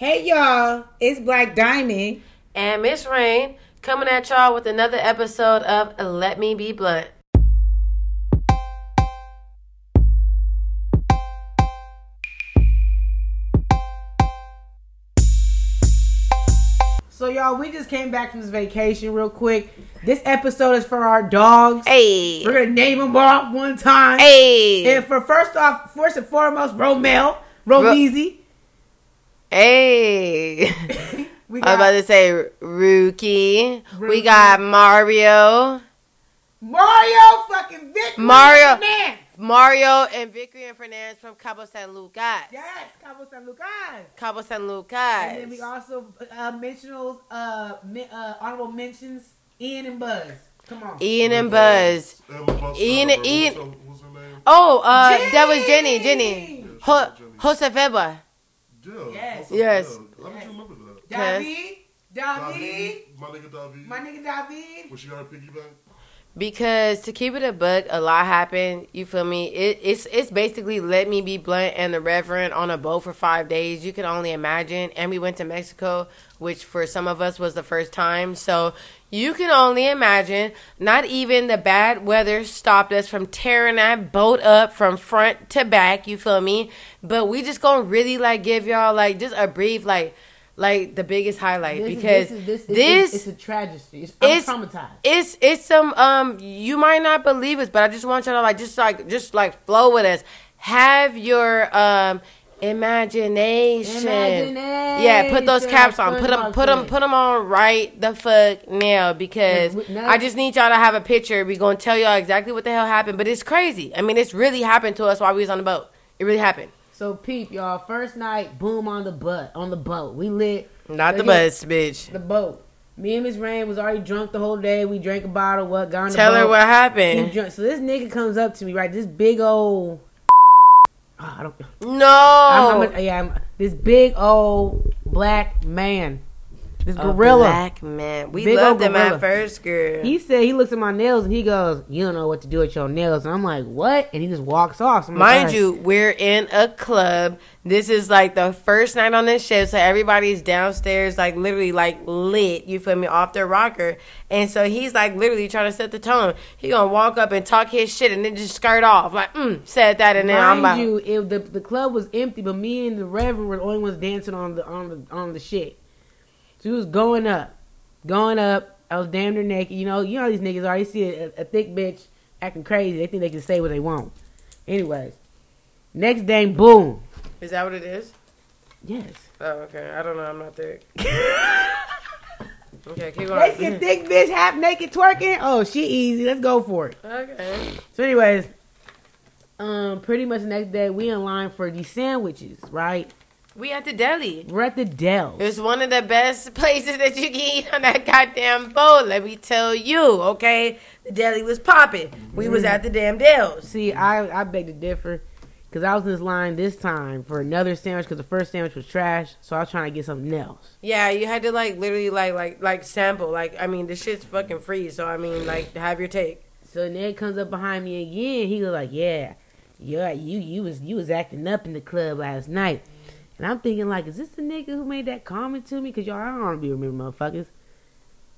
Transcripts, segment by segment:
Hey y'all, it's Black Diamond. And Miss Rain coming at y'all with another episode of Let Me Be Blunt. So y'all, we just came back from this vacation real quick. This episode is for our dogs. Hey. We're gonna name them all one time. Hey. And for first off, first and foremost, Romel, Romeezy. Hey. we I was about to say Rookie. We got Mario. Mario fucking Victory Mario. Fernandez. Mario and Victory and Fernandez from Cabo San Lucas. Yes, Cabo San Lucas. Cabo San Lucas. And then we also uh, mentionals, uh, mi- uh, honorable mentions, Ian and Buzz. Come on. Ian and Buzz. Ian- Ian, Ian- What's, her- what's her name? Oh, uh, that was Jenny. Jenny! Jenny. Ho- Josefeba. Yeah. Yes. What's her- Yes. yeah. How did you remember that? David, David, David, my nigga David. my nigga David. When she got a piggyback. Because to keep it a book, a lot happened. You feel me? It, it's it's basically let me be blunt and the Reverend on a boat for five days. You can only imagine. And we went to Mexico, which for some of us was the first time. So you can only imagine. Not even the bad weather stopped us from tearing that boat up from front to back. You feel me? But we just gonna really like give y'all like just a brief like like the biggest highlight because this, this it's a tragedy. It's, I'm it's- traumatized. it's it's some um you might not believe us, but I just want y'all to like just like just like flow with us. Have your um imagination. Yeah, put those caps on. Put them put them put them on right the fuck now because I just need y'all to have a picture. We going to tell y'all exactly what the hell happened, but it's crazy. I mean, it's really happened to us while we was on the boat. It really happened. So peep, y'all. First night, boom on the butt on the boat. We lit Not the bus, bitch. the boat. Me and Miss Rain was already drunk the whole day. We drank a bottle. What? Got on the Tell her what happened. So this nigga comes up to me, right? This big old. Oh, I don't. No. I'm, I'm, yeah, I'm, this big old black man. This A gorilla. black man. We Big loved him gorilla. at first, girl. He said he looks at my nails and he goes, "You don't know what to do with your nails." And I'm like, "What?" And he just walks off. So I'm like, Mind you, we're in a club. This is like the first night on this ship, so everybody's downstairs, like literally like lit. You feel me off their rocker, and so he's like literally trying to set the tone. He gonna walk up and talk his shit, and then just skirt off like, mm, said that, and then I'm Mind about. you, if the the club was empty, but me and the Reverend were the only ones dancing on the on the on the shit. So he was going up, going up. I was damn near naked. You know, you know these niggas are. You see a, a thick bitch acting crazy. They think they can say what they want. Anyways, next day, boom. Is that what it is? Yes. Oh, okay. I don't know. I'm not there. okay, keep They going. a thick bitch half naked twerking. Oh, she easy. Let's go for it. okay. So, anyways, um, pretty much the next day we in line for these sandwiches, right? We at the deli. We're at the Dell. It's one of the best places that you can eat on that goddamn boat. Let me tell you, okay? The deli was popping. We was at the damn Dells. See, I I beg to differ, cause I was in this line this time for another sandwich, cause the first sandwich was trash, so I was trying to get something else. Yeah, you had to like literally like like like sample. Like I mean, this shit's fucking free. So I mean, like have your take. So Ned comes up behind me again. He was like, "Yeah, yeah, you you was you was acting up in the club last night." And I'm thinking like, is this the nigga who made that comment to me? Cause y'all, I don't want to be remember motherfuckers.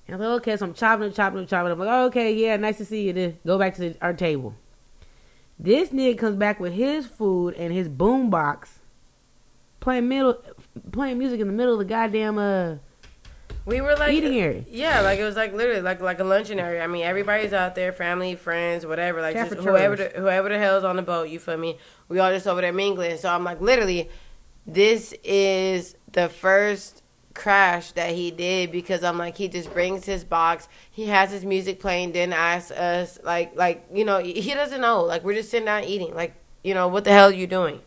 And I'm like, okay, so I'm chopping up, chopping up, chopping. I'm like, okay, yeah, nice to see you. Then go back to the, our table. This nigga comes back with his food and his boombox, playing middle, playing music in the middle of the goddamn uh We were like eating area. Yeah, like it was like literally like like a luncheon area. I mean, everybody's out there, family, friends, whatever. Like just whoever the, whoever the hell's on the boat. You feel me? We all just over there mingling. So I'm like, literally, this is the first crash that he did because I'm like, he just brings his box, he has his music playing, then asks us like like you know he doesn't know. Like we're just sitting down eating. Like you know what the hell are you doing?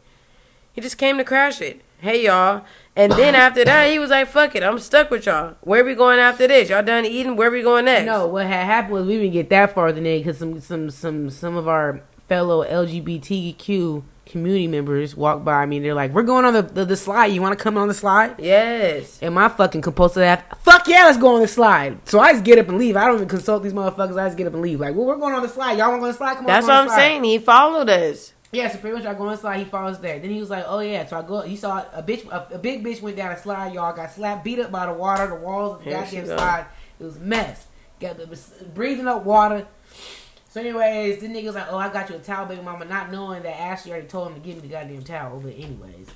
He just came to crash it. Hey y'all. And then after that, he was like, "Fuck it, I'm stuck with y'all. Where we going after this? Y'all done eating? Where we going next?" No, what had happened was we didn't get that far than it because some some some some of our fellow LGBTQ community members walk by me and they're like, "We're going on the the, the slide. You want to come on the slide?" Yes. And my fucking compulsive ass, fuck yeah, let's go on the slide. So I just get up and leave. I don't even consult these motherfuckers. I just get up and leave. Like, well, we're going on the slide. Y'all want to go on the slide? Come on. That's what on I'm slide. saying. He followed us. Yeah, so pretty much I go inside, he falls there. Then he was like, "Oh yeah." So I go. He saw a bitch, a, a big bitch went down a slide. Y'all got slapped, beat up by the water, the walls of the Here goddamn slide. It was a mess. Got the breathing up water. So, anyways, the nigga was like, "Oh, I got you a towel, baby mama," not knowing that Ashley already told him to give me the goddamn towel. But anyways,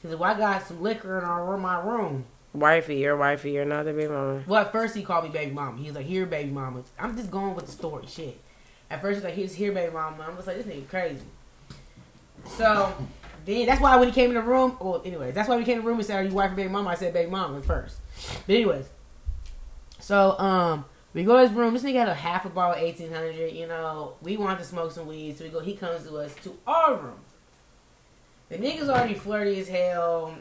because if I got some liquor in our my room, Wifey, your wifey, you're not the baby mama. well, at first he called me baby mama. He was like, "Here, baby mama." I'm just going with the story, shit. At first he's like, "Here's here, baby mama." I'm just like, "This nigga crazy." So then that's why when he came in the room, well, anyways, that's why we came in the room. He said, "Are you wife or baby mama?" I said, "Baby mama" at first. But anyways, so um, we go to his room. This nigga had a half a bottle of eighteen hundred. You know, we wanted to smoke some weed, so we go. He comes to us to our room. The nigga's already flirty as hell.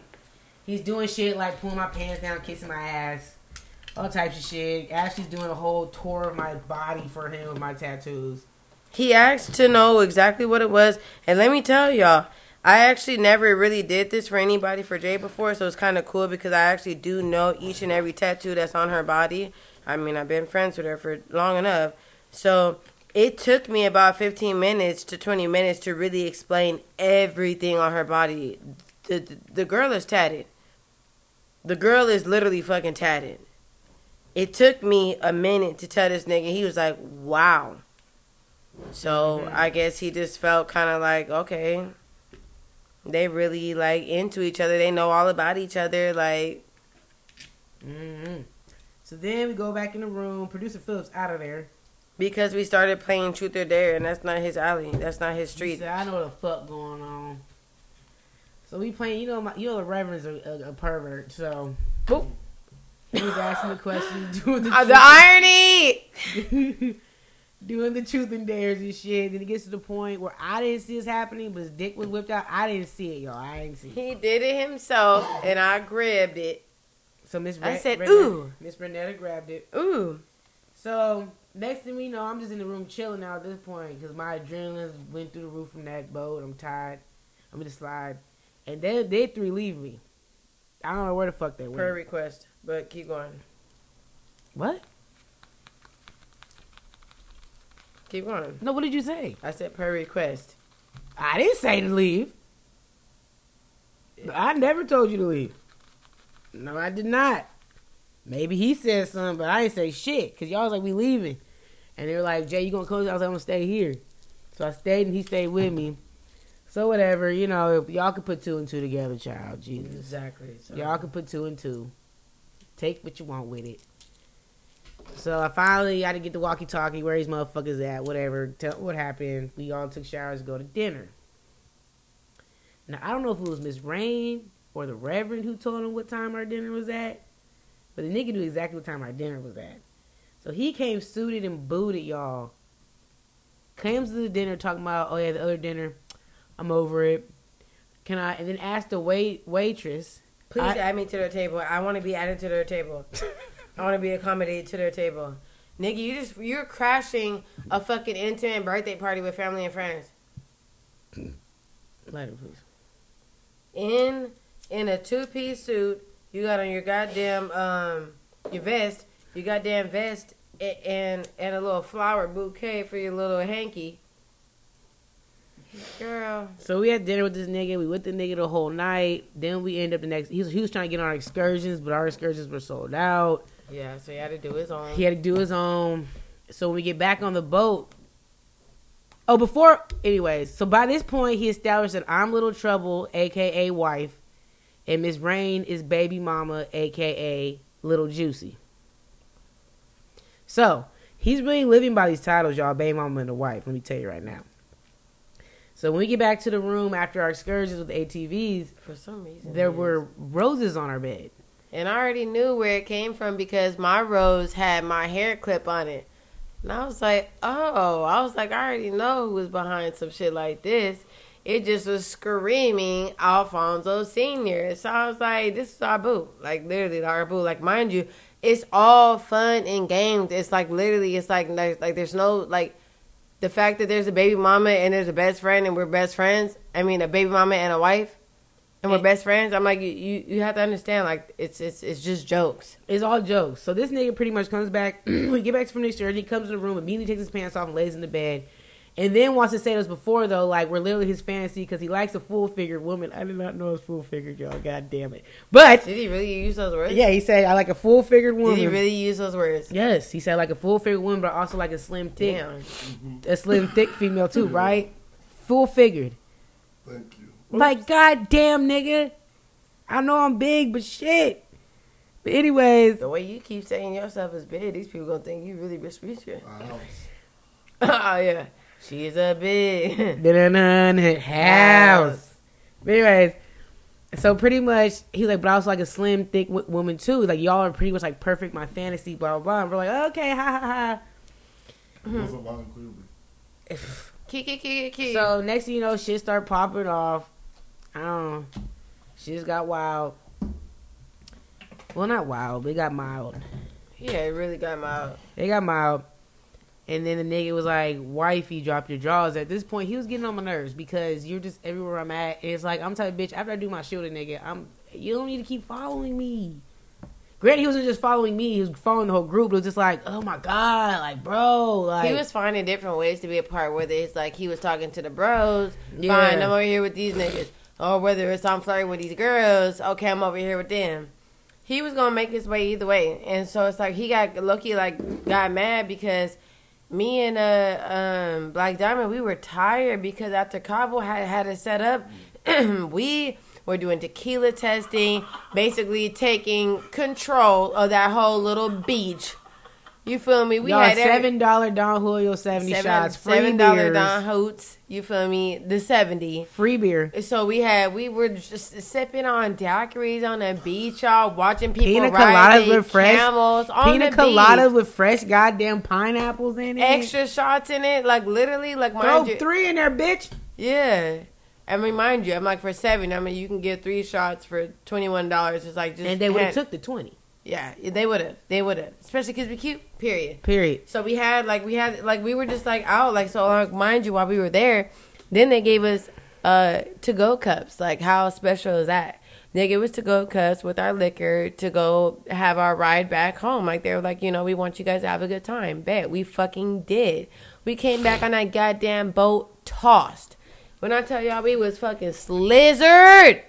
He's doing shit like pulling my pants down, kissing my ass, all types of shit. Ashley's doing a whole tour of my body for him with my tattoos. He asked to know exactly what it was, and let me tell y'all, I actually never really did this for anybody for Jay before, so it's kind of cool because I actually do know each and every tattoo that's on her body. I mean, I've been friends with her for long enough, so it took me about 15 minutes to 20 minutes to really explain everything on her body. The, the, the girl is tatted. The girl is literally fucking tatted. It took me a minute to tell this nigga. He was like, wow. So I guess he just felt kind of like, okay, they really like into each other. They know all about each other. Like, hmm So then we go back in the room. Producer Philip's out of there. because we started playing Truth or Dare, and that's not his alley. That's not his street. said, I know what the fuck going on. So we playing. You know, my, you know the Reverend's a, a, a pervert. So Boop. he was asking the question, doing the Uh, truth- the irony. doing the truth and dares and shit. Then it gets to the point where I didn't see this happening, but his dick was whipped out. I didn't see it, y'all. I didn't see it. He did it himself, and I grabbed it. So Miss I said, Renetta- "Ooh." Miss Renetta grabbed it. Ooh. So next thing we know, I'm just in the room chilling now at this point because my adrenaline went through the roof from that boat. I'm tired. I'm in the slide, and they they three leave me. I don't know where the fuck they went. Per request, but keep going. What? Keep going. No, what did you say? I said per request. I didn't say to leave. I never told you to leave. No, I did not. Maybe he said something, but I didn't say shit because y'all was like, we leaving. And they were like, Jay, you gonna close? I was like, I'm gonna stay here. So I stayed and he stayed with me. So whatever, you know, if y'all could put two and two together, child. Jesus. Exactly. So. Y'all can put two and two. Take what you want with it. So I finally had to get the walkie talkie. Where these motherfuckers at? Whatever. Tell what happened. We all took showers, go to dinner. Now I don't know if it was Miss Rain or the Reverend who told him what time our dinner was at, but the nigga knew exactly what time our dinner was at. So he came suited and booted, y'all. Comes to the dinner talking about, oh yeah, the other dinner, I'm over it. Can I? And then asked the wait waitress. Please I- add me to their table. I want to be added to their table. I want to be accommodated to their table. Nigga, you just you're crashing a fucking intimate birthday party with family and friends. Later, please. In in a two piece suit, you got on your goddamn um your vest, your goddamn vest, and and a little flower bouquet for your little hanky. Girl, So we had dinner with this nigga. We with the nigga the whole night. Then we end up the next. He was, he was trying to get on our excursions, but our excursions were sold out. yeah. So he had to do his own. He had to do his own. So when we get back on the boat. Oh, before. Anyways, so by this point, he established that I'm Little Trouble, aka wife, and Miss Rain is baby mama, aka Little Juicy. So he's really living by these titles, y'all. Baby mama and the wife. Let me tell you right now. So when we get back to the room after our excursions with ATVs, For some reason, there were roses on our bed. And I already knew where it came from because my rose had my hair clip on it. And I was like, oh, I was like, I already know who was behind some shit like this. It just was screaming Alfonso Senior. So I was like, this is our boo. Like literally our boo. Like mind you, it's all fun and games. It's like literally, it's like like, like there's no like the fact that there's a baby mama and there's a best friend and we're best friends. I mean, a baby mama and a wife, and we're best friends. I'm like, you, you, you have to understand, like, it's it's it's just jokes. It's all jokes. So this nigga pretty much comes back. we get back from the excursion. He comes in the room, immediately takes his pants off and lays in the bed. And then wants to say this before though, like we're literally his fantasy because he likes a full figured woman. I did not know it's full figured, y'all. God damn it! But Did he really use those words? yeah, he said I like a full figured woman. Did he really use those words? Yes, he said like a full figured woman, but also like a slim thick, Damn. a slim thick female too, mm-hmm. right? Full figured. Thank you. Like goddamn nigga, I know I'm big, but shit. But anyways, The way you keep saying yourself is big, these people gonna think you really Vespucci. Wow. oh yeah, she's a big da-da-da, house. But anyways, so pretty much he's like, but I was like a slim, thick w- woman too. Like y'all are pretty much like perfect, my fantasy, blah blah blah. And we're like, okay, ha ha It wasn't loud and clearly. ha. Kiki kiki kiki. So next thing you know, shit start popping off. I don't know. Shit got wild. Well, not wild, but it got mild. yeah, it really got mild. out. It got mild. And then the nigga was like, wifey, drop your jaws. At this point, he was getting on my nerves because you're just everywhere I'm at. And it's like, I'm type bitch, after I do my with nigga, I'm, you don't need to keep following me. Granted, he wasn't just following me, he was following the whole group. It was just like, oh my God, like, bro. Like, He was finding different ways to be a part. Whether it's like he was talking to the bros, Yeah. fine, I'm over here with these niggas, or whether it's I'm flirting with these girls, okay, I'm over here with them. He was gonna make his way either way, and so it's like he got lucky, like got mad because me and uh um Black Diamond we were tired because after Cabo had had it set up, we were doing tequila testing, basically taking control of that whole little beach. You feel me? We Y'all, had seven dollar Don Julio seventy seven, shots, free seven dollar Don Hoots. You feel me? The seventy. free beer, So we had we were just sipping on daiquiris on the beach, y'all watching people Pina coladas with fresh- camels on pina coladas with fresh goddamn pineapples in it. extra shots in it, like literally, like Throw mind you, three in there, bitch. yeah. And remind you, I'm like for seven. I mean, you can get three shots for twenty one dollars. It's like just And they would have took the twenty. Yeah, they would have, they would have, especially because we cute. Period. Period. So we had like we had like we were just like out like so like mind you while we were there, then they gave us uh to go cups. Like how special is that? They gave us to go cups with our liquor to go have our ride back home. Like they were like, you know, we want you guys to have a good time. Bet we fucking did. We came back on that goddamn boat tossed. When I tell y'all we was fucking slizzard,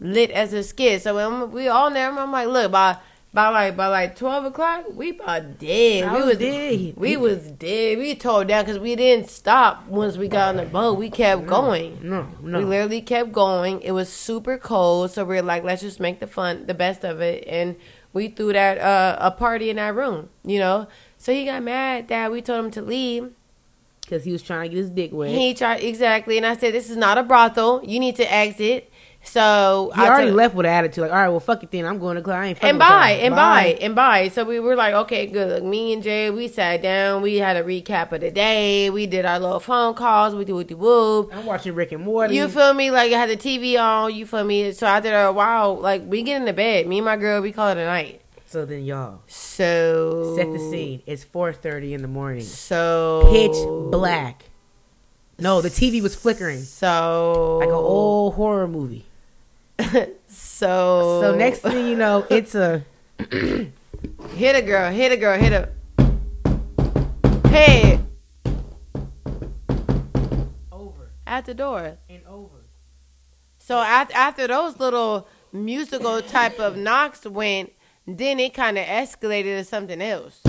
lit as a skid. So when we all there, I'm like, look, by by like by like twelve o'clock, we about dead. I we was dead. We was dead. We told down because we didn't stop once we got on the boat. We kept going. No, no. We literally kept going. It was super cold, so we are like, let's just make the fun, the best of it, and we threw that uh, a party in that room. You know, so he got mad that we told him to leave. Because he was trying to get his dick wet. He tried exactly, and I said, "This is not a brothel. You need to exit." So I already told- left with an attitude. Like, all right, well, fuck it then. I'm going to club. I ain't fucking and bye and bye and bye. So we were like, okay, good. Me and Jay, we sat down. We had a recap of the day. We did our little phone calls. We do whoop whoop. I'm watching Rick and Morty. You feel me? Like I had the TV on. You feel me? So after a while, like we get into bed. Me and my girl, we call it a night. so then, y'all, So set the scene. It's 4.30 in the morning. So Pitch black. No, the TV was flickering. So Like an old horror movie. So So next thing you know, it's a... hit a girl, hit a girl, hit a. Hey, Over at the door. and over. So after after those little musical type of knocks went, then it kind of escalated to something else.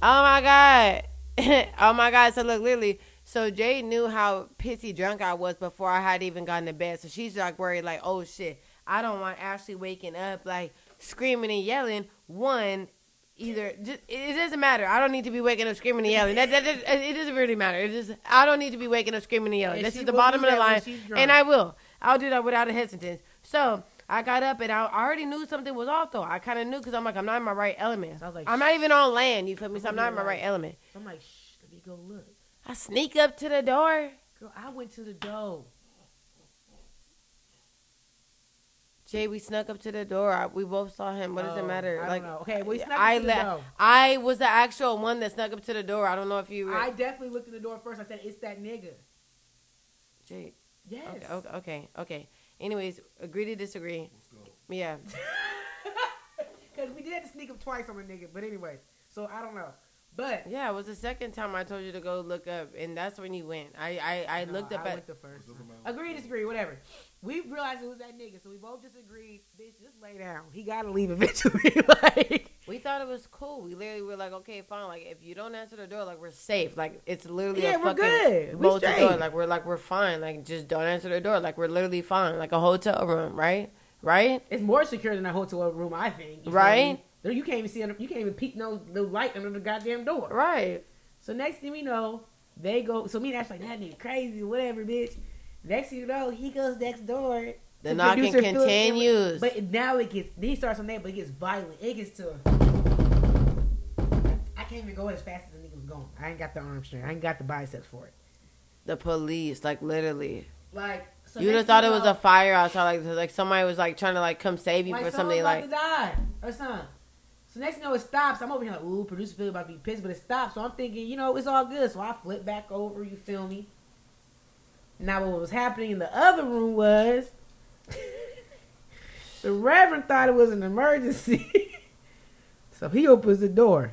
Oh my god! oh my god! So look, literally, so Jay knew how pissy drunk I was before I had even gotten to bed. So she's like worried, like, oh shit, I don't want Ashley waking up like screaming and yelling. One, either just, it doesn't matter. I don't need to be waking up screaming and yelling. That, that, that- it doesn't really matter. It just I don't need to be waking up screaming and yelling. And this is the bottom of the line, and I will. I'll do that without a hesitance. So I got up and I already knew something was off though. I kind of knew because I'm like I'm not in my right element. So I was like, I'm not even on land. You feel me? So I'm not in my Right. element. I'm like, shh, let me go look. I sneak up to the door. Girl, I went to the door. Jay, we snuck up to the door. We both saw him. What does it Oh, matter? I don't like, know. Okay, we snuck up I to the door. I was the actual one that snuck up to the door. I don't know if you. Were- I definitely looked in the door first. I said, it's that nigga. Jay, Yes. okay, okay, okay. Anyways, agree to disagree. Let's go. Yeah. Because we did have to sneak up twice on the nigga. But anyways, so I don't know. But Yeah, it was the second time I told you to go look up, and that's when you went. I I, I No, looked up I at. went the first. Agree, disagree, whatever. We realized it was that nigga, so we both just agreed. Bitch, just lay down. He gotta leave eventually. like, We thought it was cool. We literally were like, okay, fine. Like if you don't answer the door, like we're safe. Like it's literally Yeah, a we're fucking good. We bolted straight. door. Like we're like we're fine. Like just don't answer the door. Like we're literally fine. Like a hotel room, right? Right? it's more secure than a hotel room, I think. You feel Right. You can't even see. Under, you can't even peek no the light under the goddamn door. Right. So next thing we know, they go. So me and Ash like that nigga crazy, whatever, bitch. Next thing you know, he goes next door. The knocking Philip continues. But now it gets. Then he starts on that, but it gets violent. It gets to. I can't even go as fast as the nigga was going. I ain't got the arm strength. I ain't got the biceps for it. The police, like literally. Like so you would have thought it was a fire outside. Like like somebody was like trying to like come save you like for something. Like about to die or something. So next thing you know, it stops. I'm over here like, ooh, producer Phil about to be pissed, but it stops. So I'm thinking, you know, it's all good. So I flip back over. You feel me? Now what was happening in the other room was the Reverend thought it was an emergency, so he opens the door.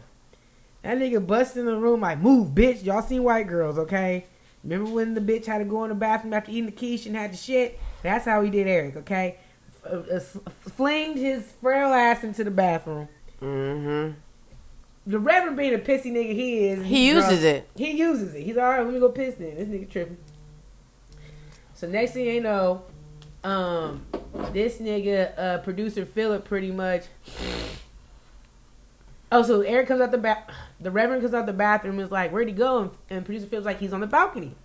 That nigga busts in the room like, move, bitch. Y'all seen white girls, okay? Remember when the bitch had to go in the bathroom after eating the quiche and had to shit? That's how he did Eric, okay? F- uh, s- flinged his frail ass into the bathroom. Hmm The Reverend being a pissy nigga he is. he uses it. He uses it. He's all right. Let me go piss then. This nigga tripping. So next thing you know, um, this nigga, uh, producer Philip, pretty much. Oh, so Eric comes out the bath. The Reverend comes out the bathroom. and is like, "Where'd he go?" And, and producer Phil's like he's on the balcony.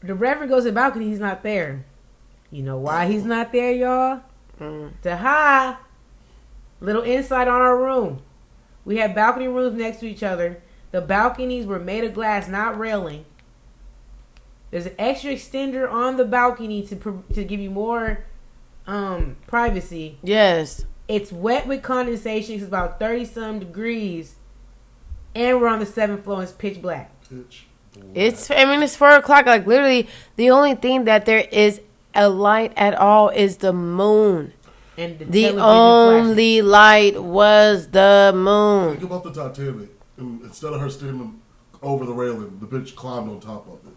The Reverend goes to the balcony. He's not there. You know why he's not there, y'all? Mm. To high. Little insight on our room. We had balcony rooms next to each other. The balconies were made of glass, not railing. There's an extra extender on the balcony to to give you more um, privacy. Yes. It's wet with condensation. It's about thirty some degrees, and we're on the seventh floor. And it's pitch black. Pitch. black. It's. I mean, it's four o'clock. Like literally, the only thing that there is a light at all is the moon. And the, The television flashing. only light was the moon. Think about the Titanic. And instead of her standing over the railing, the bitch climbed on top of it.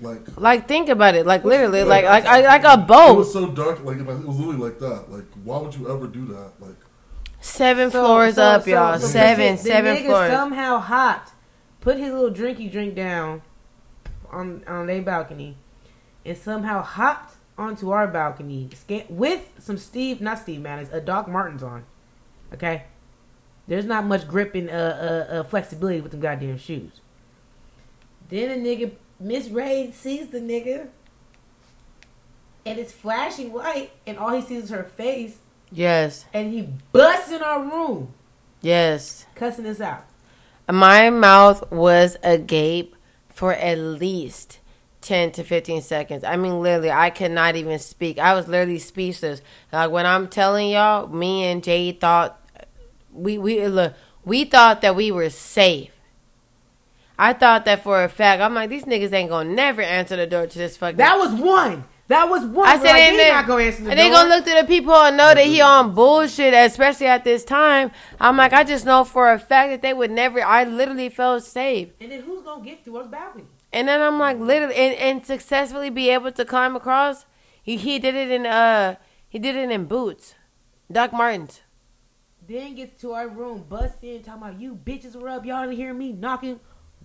Like Like think about it. Like literally, like Yeah, like like, like a it was so dark. Like it was literally like that. Like why would you ever do that? Like Seven So- floors so- up, so- y'all. so seven, the, seven the nigga floors. somehow hopped, put his little drinky drink down on on their balcony, and somehow hopped onto our balcony with some Steve, not Steve Madden's, a Doc Martens on. Okay, there's not much grip and uh, uh, uh, flexibility with them goddamn shoes. Then a nigga, Miss Ray sees the nigga, and it's flashing white, and all he sees is her face, yes, and he busts in our room, yes. cussing us out. My mouth was agape for at least 10 to 15 seconds. I mean, literally, I could not even speak. I was literally speechless. Like, when I'm telling y'all, me and Jay thought, we, we, look, we thought that we were safe. I thought that for a fact. I'm like, these niggas ain't gonna never answer the door to this fucking. That was one. That was one. I said, like, and they not gonna answer the and they gonna look to the people and know that he on bullshit, especially at this time. I'm like, I just know for a fact that they would never. I literally felt safe. And then who's gonna get through us balcony? And then I'm like, literally, and, and successfully be able to climb across. He he did it in uh he did it in boots, Doc Martens. Then gets to our room, busts in, talking about you bitches were up. Y'all didn't hear me knocking,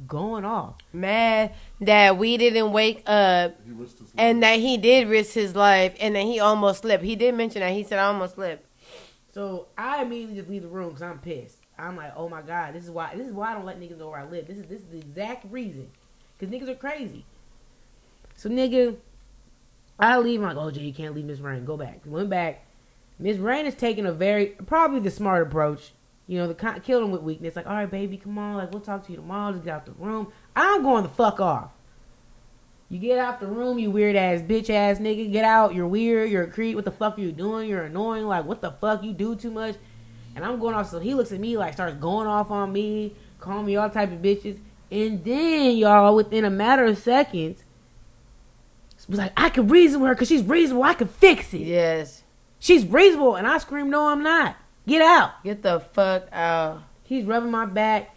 going off. Mad that we didn't wake up he risked his life. and that he did risk his life and that he almost slipped. He did mention that. He said I almost slipped. So I immediately just leave the room because I'm pissed. I'm like, oh my god, this is why. This is why I don't let niggas know where I live. This is this is the exact reason. Cause niggas are crazy. So nigga, I leave. I'm like, oh Jay, you can't leave Miss Rain. Go back. Went back. Miss Rain is taking a very probably the smart approach. You know, the kind killed him with weakness. Like, all right, baby, come on. Like, we'll talk to you tomorrow. Just get out the room. I'm going the fuck off. You get out the room, you weird ass bitch ass nigga. Get out. You're weird. You're a creep. What the fuck are you doing? You're annoying. Like, what the fuck? You do too much. And I'm going off. So he looks at me like starts going off on me, calling me all type of bitches. And then y'all, within a matter of seconds, was like, I can reason with her because she's reasonable. I can fix it. Yes. She's reasonable. And I scream, No, I'm not. Get out. Get the fuck out. He's rubbing my back.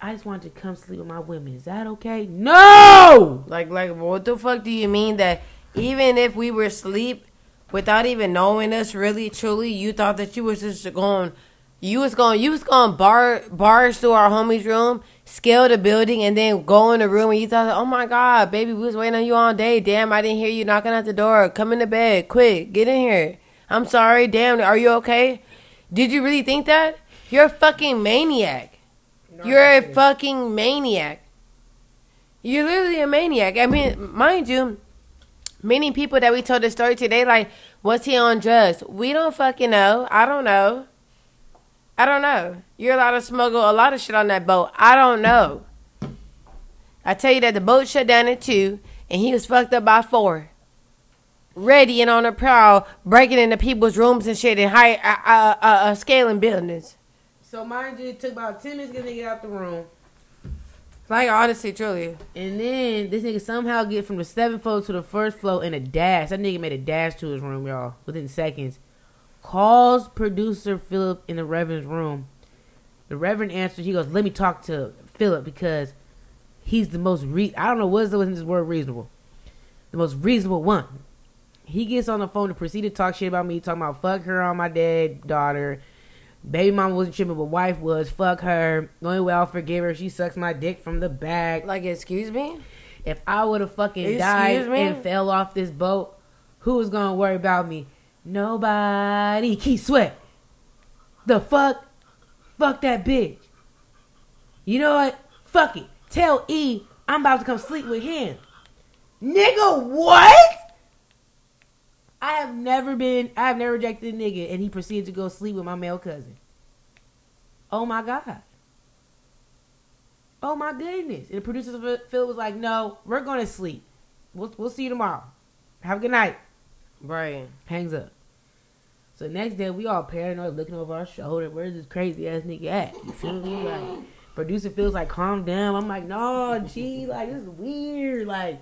I just wanted to come sleep with my women. Is that okay? No. Like, like, what the fuck do you mean that even if we were asleep, without even knowing us really truly, you thought that you was just going, you was going, you was going bar barge through our homie's room, scale the building, and then go in the room, and you thought, oh my god, baby, we was waiting on you all day. Damn, I didn't hear you knocking at the door. Come in the bed, quick, get in here. I'm sorry. Damn, are you okay? Did you really think that? You're a fucking maniac. You're a fucking maniac. You're literally a maniac. I mean, mind you, many people that we told the story today, like, was he on drugs? We don't fucking know. I don't know. I don't know. You're allowed to smuggle a lot of shit on that boat. I don't know. I tell you that the boat shut down at two, and he was fucked up by four. Ready and on a prowl, breaking into people's rooms and shit, and high, uh, uh, uh, uh, scaling buildings. So mind you, it took about ten minutes to get out the room. Like honestly, truly. And then this nigga somehow get from the seventh floor to the first floor in a dash. That nigga made a dash to his room, y'all, within seconds. Calls producer Philip in the Reverend's room. The Reverend answers. He goes, "Let me talk to Philip because he's the most re. I don't know what's the this word reasonable. The most reasonable one." He gets on the phone to proceed to talk shit about me, talking about fuck her on my dead daughter. Baby mama wasn't tripping, but wife was. Fuck her. The only way I'll forgive her, she sucks my dick from the back. Like, excuse me? If I would have fucking Excuse died me? and fell off this boat, who was gonna worry about me? Nobody. Keith Sweat. The fuck? Fuck that bitch. You know what? Fuck it. Tell E I'm about to come sleep with him. Nigga, what? I have never been, I have never rejected a nigga and he proceeded to go sleep with my male cousin. Oh my God. Oh my goodness. And the producer Phil was like, no, we're going to sleep. We'll, we'll see you tomorrow. Have a good night. Right. Hangs up. So next day, we all paranoid, looking over our shoulder. Where's this crazy ass nigga at? You feel me? Like, producer Phil's like, calm down. I'm like, no, gee, like, this is weird. Like,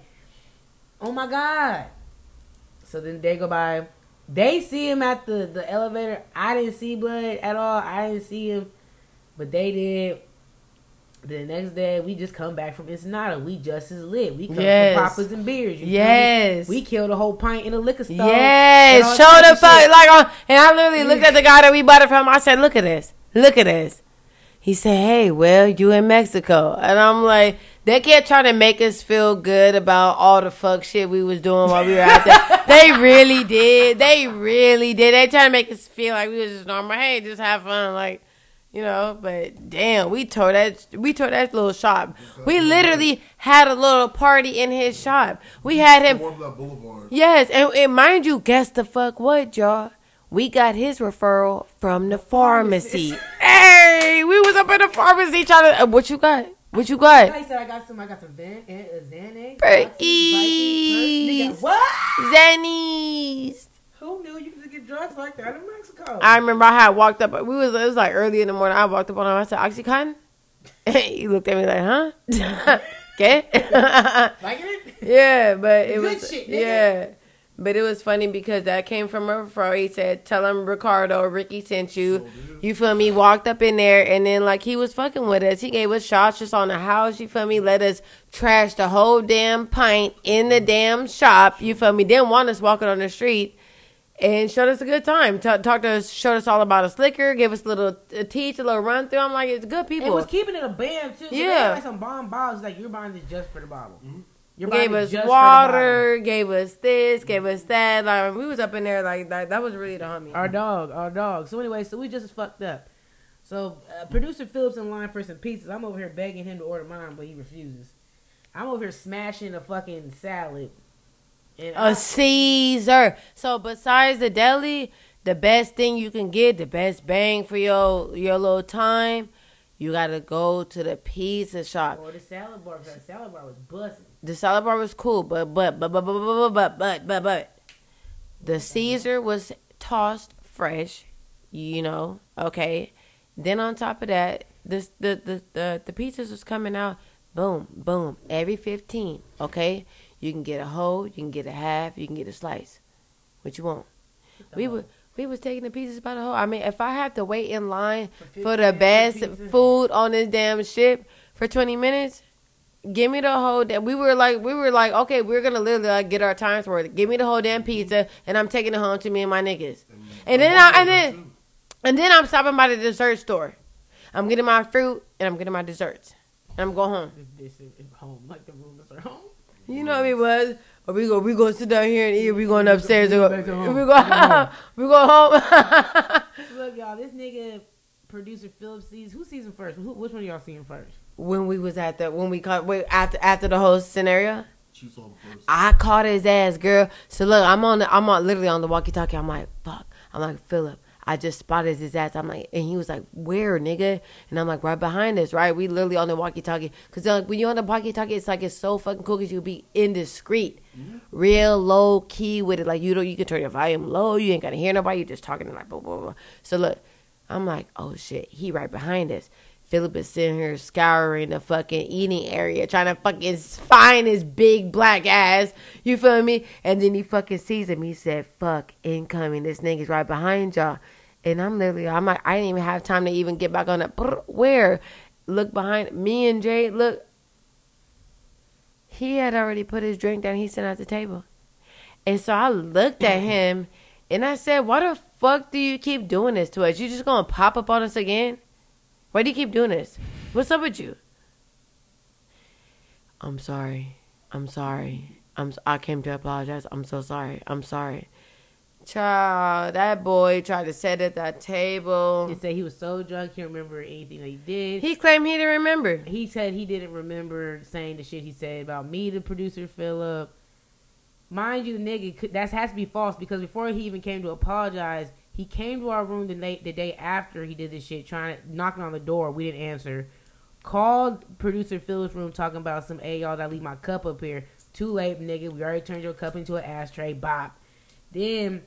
oh my God. So then they go by. They see him at the, the elevator. I didn't see blood at all. I didn't see him. But they did. The next day, we just come back from Ensenada. We just as lit. We come Yes. from poppers and beers. you feel me? Yes. We killed a whole pint in a liquor store. Yes, show the fuck like on, and I literally looked at the guy that we bought it from. I said, "Look at this, look at this." He said, "Hey, well, you in Mexico?" And I'm like, they kept trying to make us feel good about all the fuck shit we was doing while we were out there. they really did. They really did. They trying to make us feel like we was just normal. Hey, just have fun, like. You know, but damn, we tore that we tore that little shop. We literally had a little party in his shop. We had him Warm that boulevard. Yes, and, and mind you, guess the fuck what, y'all? We got his referral from the pharmacy. hey, we was up in the pharmacy trying to. Uh, what you got? What you got? I said I got some. I got some Van, uh, Xanax. Perkies. Perkies. What? Zennies. Who knew you could get drugs like that in Mexico? I remember I had walked up. We was it was like early in the morning. I walked up on him. I said, "Oxycontin." he looked at me like, "Huh?" okay. like it? Yeah, but it Good was shit, yeah. But it was funny because that came from a referral. He said, "Tell him Ricardo, Ricky sent you." Oh, you feel me? Walked up in there and then like he was fucking with us. He gave us shots just on the house. You feel me? Let us trash the whole damn pint in the damn shop. You feel me? Didn't want us walking on the street. And showed us a good time. Ta talked to us, showed us all about his liquor, gave us a little a teach, a little run through. I'm like, it's good people. It was keeping it a band too. So Yeah. yeah, like some bomb bottles. Like you're buying this just for the bottle. You're buying gave us just for the bottle. water, gave us this, gave us that. Like we was up in there like that. That was really the homie. Our dog, our dog. So anyway, so we just fucked up. So uh, producer Philip's in line for some pizzas. I'm over here begging him to order mine, but he refuses. I'm over here smashing a fucking salad. And I- A Caesar. So besides the deli, the best thing you can get, the best bang for your your little time, you gotta go to the pizza shop. or the salad bar. The salad bar was busting. The salad bar was cool, but but but but but but but but but but the Caesar was tossed fresh, you know. Okay, then on top of that, this the the the the pizzas was coming out. Boom, boom, every fifteen. Okay, you can get a whole, you can get a half, you can get a slice. What you want? We were We was taking the pieces by the whole. I mean, if I have to wait in line For for the best pizza. food on this damn ship for twenty minutes, give me the whole. damn we were like, we were like, okay, we're gonna literally like get our times worth. Give me the whole damn mm-hmm. pizza, and I'm taking it home to me and my niggas. And then I, and then and then I'm stopping by the dessert store. I'm getting my fruit and I'm getting my desserts. And I'm going home. This is home, like the room is home. You know what I mean? Was or we go we gonna sit down here and eat. Or we going upstairs. We and go back to home. We go we go home. Look, y'all, this nigga producer Philip sees who sees him first. Who, which one of y'all see him first? when we was at the when we caught wait after after the whole scenario. She saw him first. I caught his ass, girl. So look, I'm on the I'm on literally on the walkie talkie. I'm like, fuck. I'm like, Philip, I just spotted his ass. I'm like, and he was like, where, nigga? And I'm like, right behind us, right? We literally on the walkie talkie. Cause like, when you're on the walkie talkie, it's like it's so fucking cool because you be indiscreet, mm-hmm. real low key with it. Like you don't, you can turn your volume low. You ain't gonna hear nobody. You're just talking like blah blah blah. So look, I'm like, oh shit, he right behind us. Philip is sitting here scouring the fucking eating area, trying to fucking find his big black ass. You feel me? And then he fucking sees him. He said, "Fuck, incoming. This nigga's right behind y'all." And I'm literally, I'm like, I didn't even have time to even get back on that. Where? Look behind me and Jay. Look, he had already put his drink down. He's sitting at the table, and so I looked at mm-hmm. him, and I said, "Why the fuck do you keep doing this to us? You just gonna pop up on us again?" Why do you keep doing this? What's up with you? I'm sorry. I'm sorry. I'm. I came to apologize. I'm so sorry. I'm sorry. Child, that boy tried to sit at that table. He said he was so drunk he remember anything that he did. He claimed he didn't remember. He said he didn't remember saying the shit he said about me, the producer Philip. Mind you, the nigga that has to be false because before he even came to apologize, he came to our room the day the day after he did this shit, trying to knocking on the door. We didn't answer. Called producer Philip's room talking about some, hey y'all, that leave my cup up here. Too late, nigga. We already turned your cup into an ashtray. Bop. Then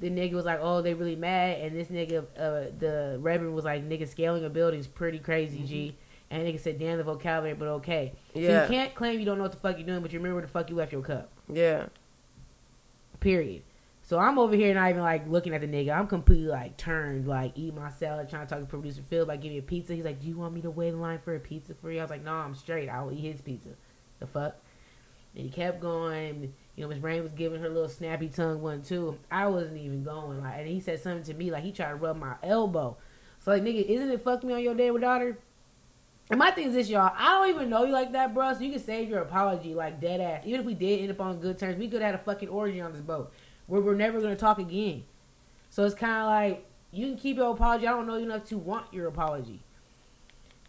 the nigga was like, "Oh, they really mad," and this nigga, uh, the reverend was like, "Nigga, scaling a building's pretty crazy, G." And nigga said, "Damn the vocabulary, but okay." So Yeah. you can't claim you don't know what the fuck you're doing, but you remember the fuck you left your cup. Yeah. Period. So I'm over here not even like looking at the nigga. I'm completely like turned, like eat my salad, trying to talk to producer Phil, like give me a pizza. He's like, "Do you want me to wait in line for a pizza for you?" I was like, "No, I'm straight. I'll eat his pizza." The fuck. And he kept going. You know, Miss Rain was giving her a little snappy tongue one too. I wasn't even going. Like, and he said something to me like he tried to rub my elbow. So like, nigga, isn't it fuck me on your day with daughter? And my thing is this, y'all. I don't even know you like that, bro. So you can save your apology, like dead ass. Even if we did end up on good terms, we could have had a fucking orgy on this boat where we're never gonna talk again. So it's kind of like you can keep your apology. I don't know you enough to want your apology.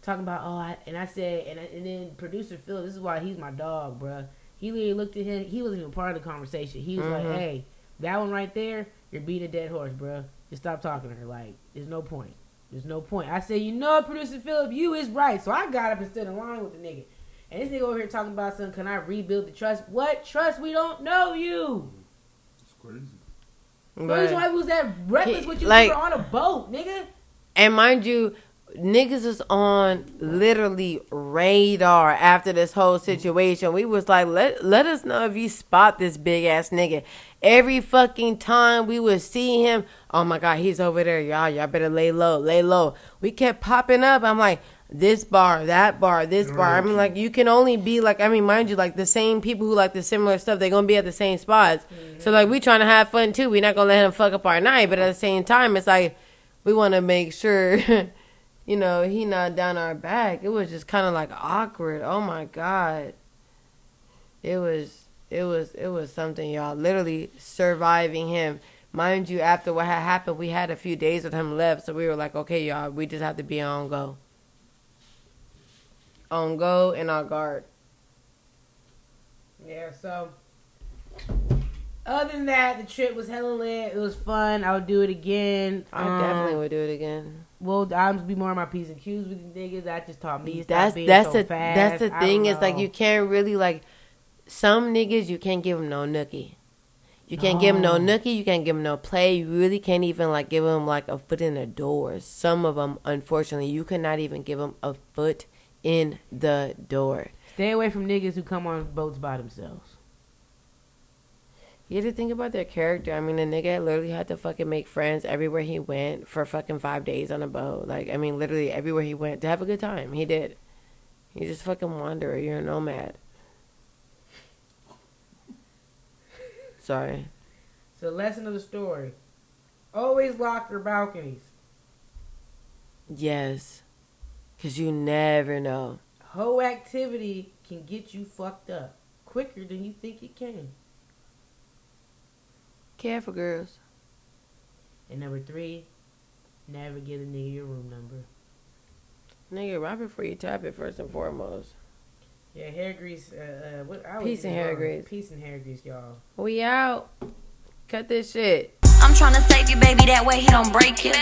Talking about oh, I, and I said, and and then producer Phil, this is why he's my dog, bruh. He literally looked at him. He wasn't even part of the conversation. He was Mhm. like, "Hey, that one right there, you're beating a dead horse, bruh. Just stop talking to her. Like, there's no point. There's no point." I said, "You know, producer Philip, you is right." So I got up and stood in line with the nigga. And this nigga over here talking about something. Can I rebuild the trust? What trust? We don't know you. It's crazy. Right. why we was that reckless He- with you? like- we were on a boat, nigga. And mind you, niggas is on literally radar after this whole mm-hmm. situation. We was like, let let us know if you spot this big ass nigga. Every fucking time we would see him, oh my god, he's over there, y'all. Y'all better lay low, lay low. We kept popping up. I'm like, this bar, that bar, this bar. I mean, like you can only be like, I mean, mind you, like the same people who like the similar stuff, they're gonna be at the same spots. So mm-hmm. like, we trying to have fun too. we not gonna let him fuck up our night, but at the same time, it's like we want to make sure, you know, he not down our back. It was just kind of like awkward. Oh my god, it was, it was, it was something, y'all. Literally surviving him. Mind you, after what had happened, we had a few days with him left, so we were like, okay, y'all, we just have to be on go, on go and on guard. Yeah, so other than that, the trip was hella lit. It was fun. I would do it again. I Um, definitely would do it again. Well, I'm be more on my P's and Q's with the niggas. That just taught me. That's that's so the fast. that's the thing is like you can't really like some niggas you can't give them no nookie. You can't give them no No. nookie. You can't give them no play. You really can't even like give them like a foot in the door. Some of them, unfortunately, you cannot even give them a foot in the door. stay away from niggas who come on boats by themselves. You have to think about their character. I mean, the nigga literally had to fucking make friends everywhere he went for fucking five days on a boat. Like, I mean, literally everywhere he went to have a good time. He did. You just fucking wanderer. You're a nomad. Sorry. So, lesson of the story: always lock your balconies. Yes. Cause you never know. Whole activity can get you fucked up quicker than you think it can. Care for girls. And number three, never give a nigga your room number. Nigga, right before you tap it, first and foremost. Yeah, hair grease. Uh, uh, what, I Peace and hair grease. Peace and hair grease, y'all. We out. Cut this shit. I'm tryna save you, baby, that way he don't break you.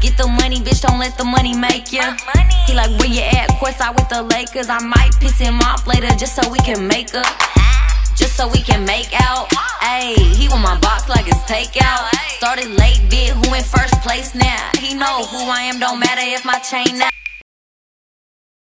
Get the money, bitch, don't let the money make you. He like, where you at? Course I with the Lakers. I might piss him off later just so we can make up. So we can make out. Ayy, he want my box like it's takeout. Started late, bit who in first place now. He know who I am, don't matter if my chain out.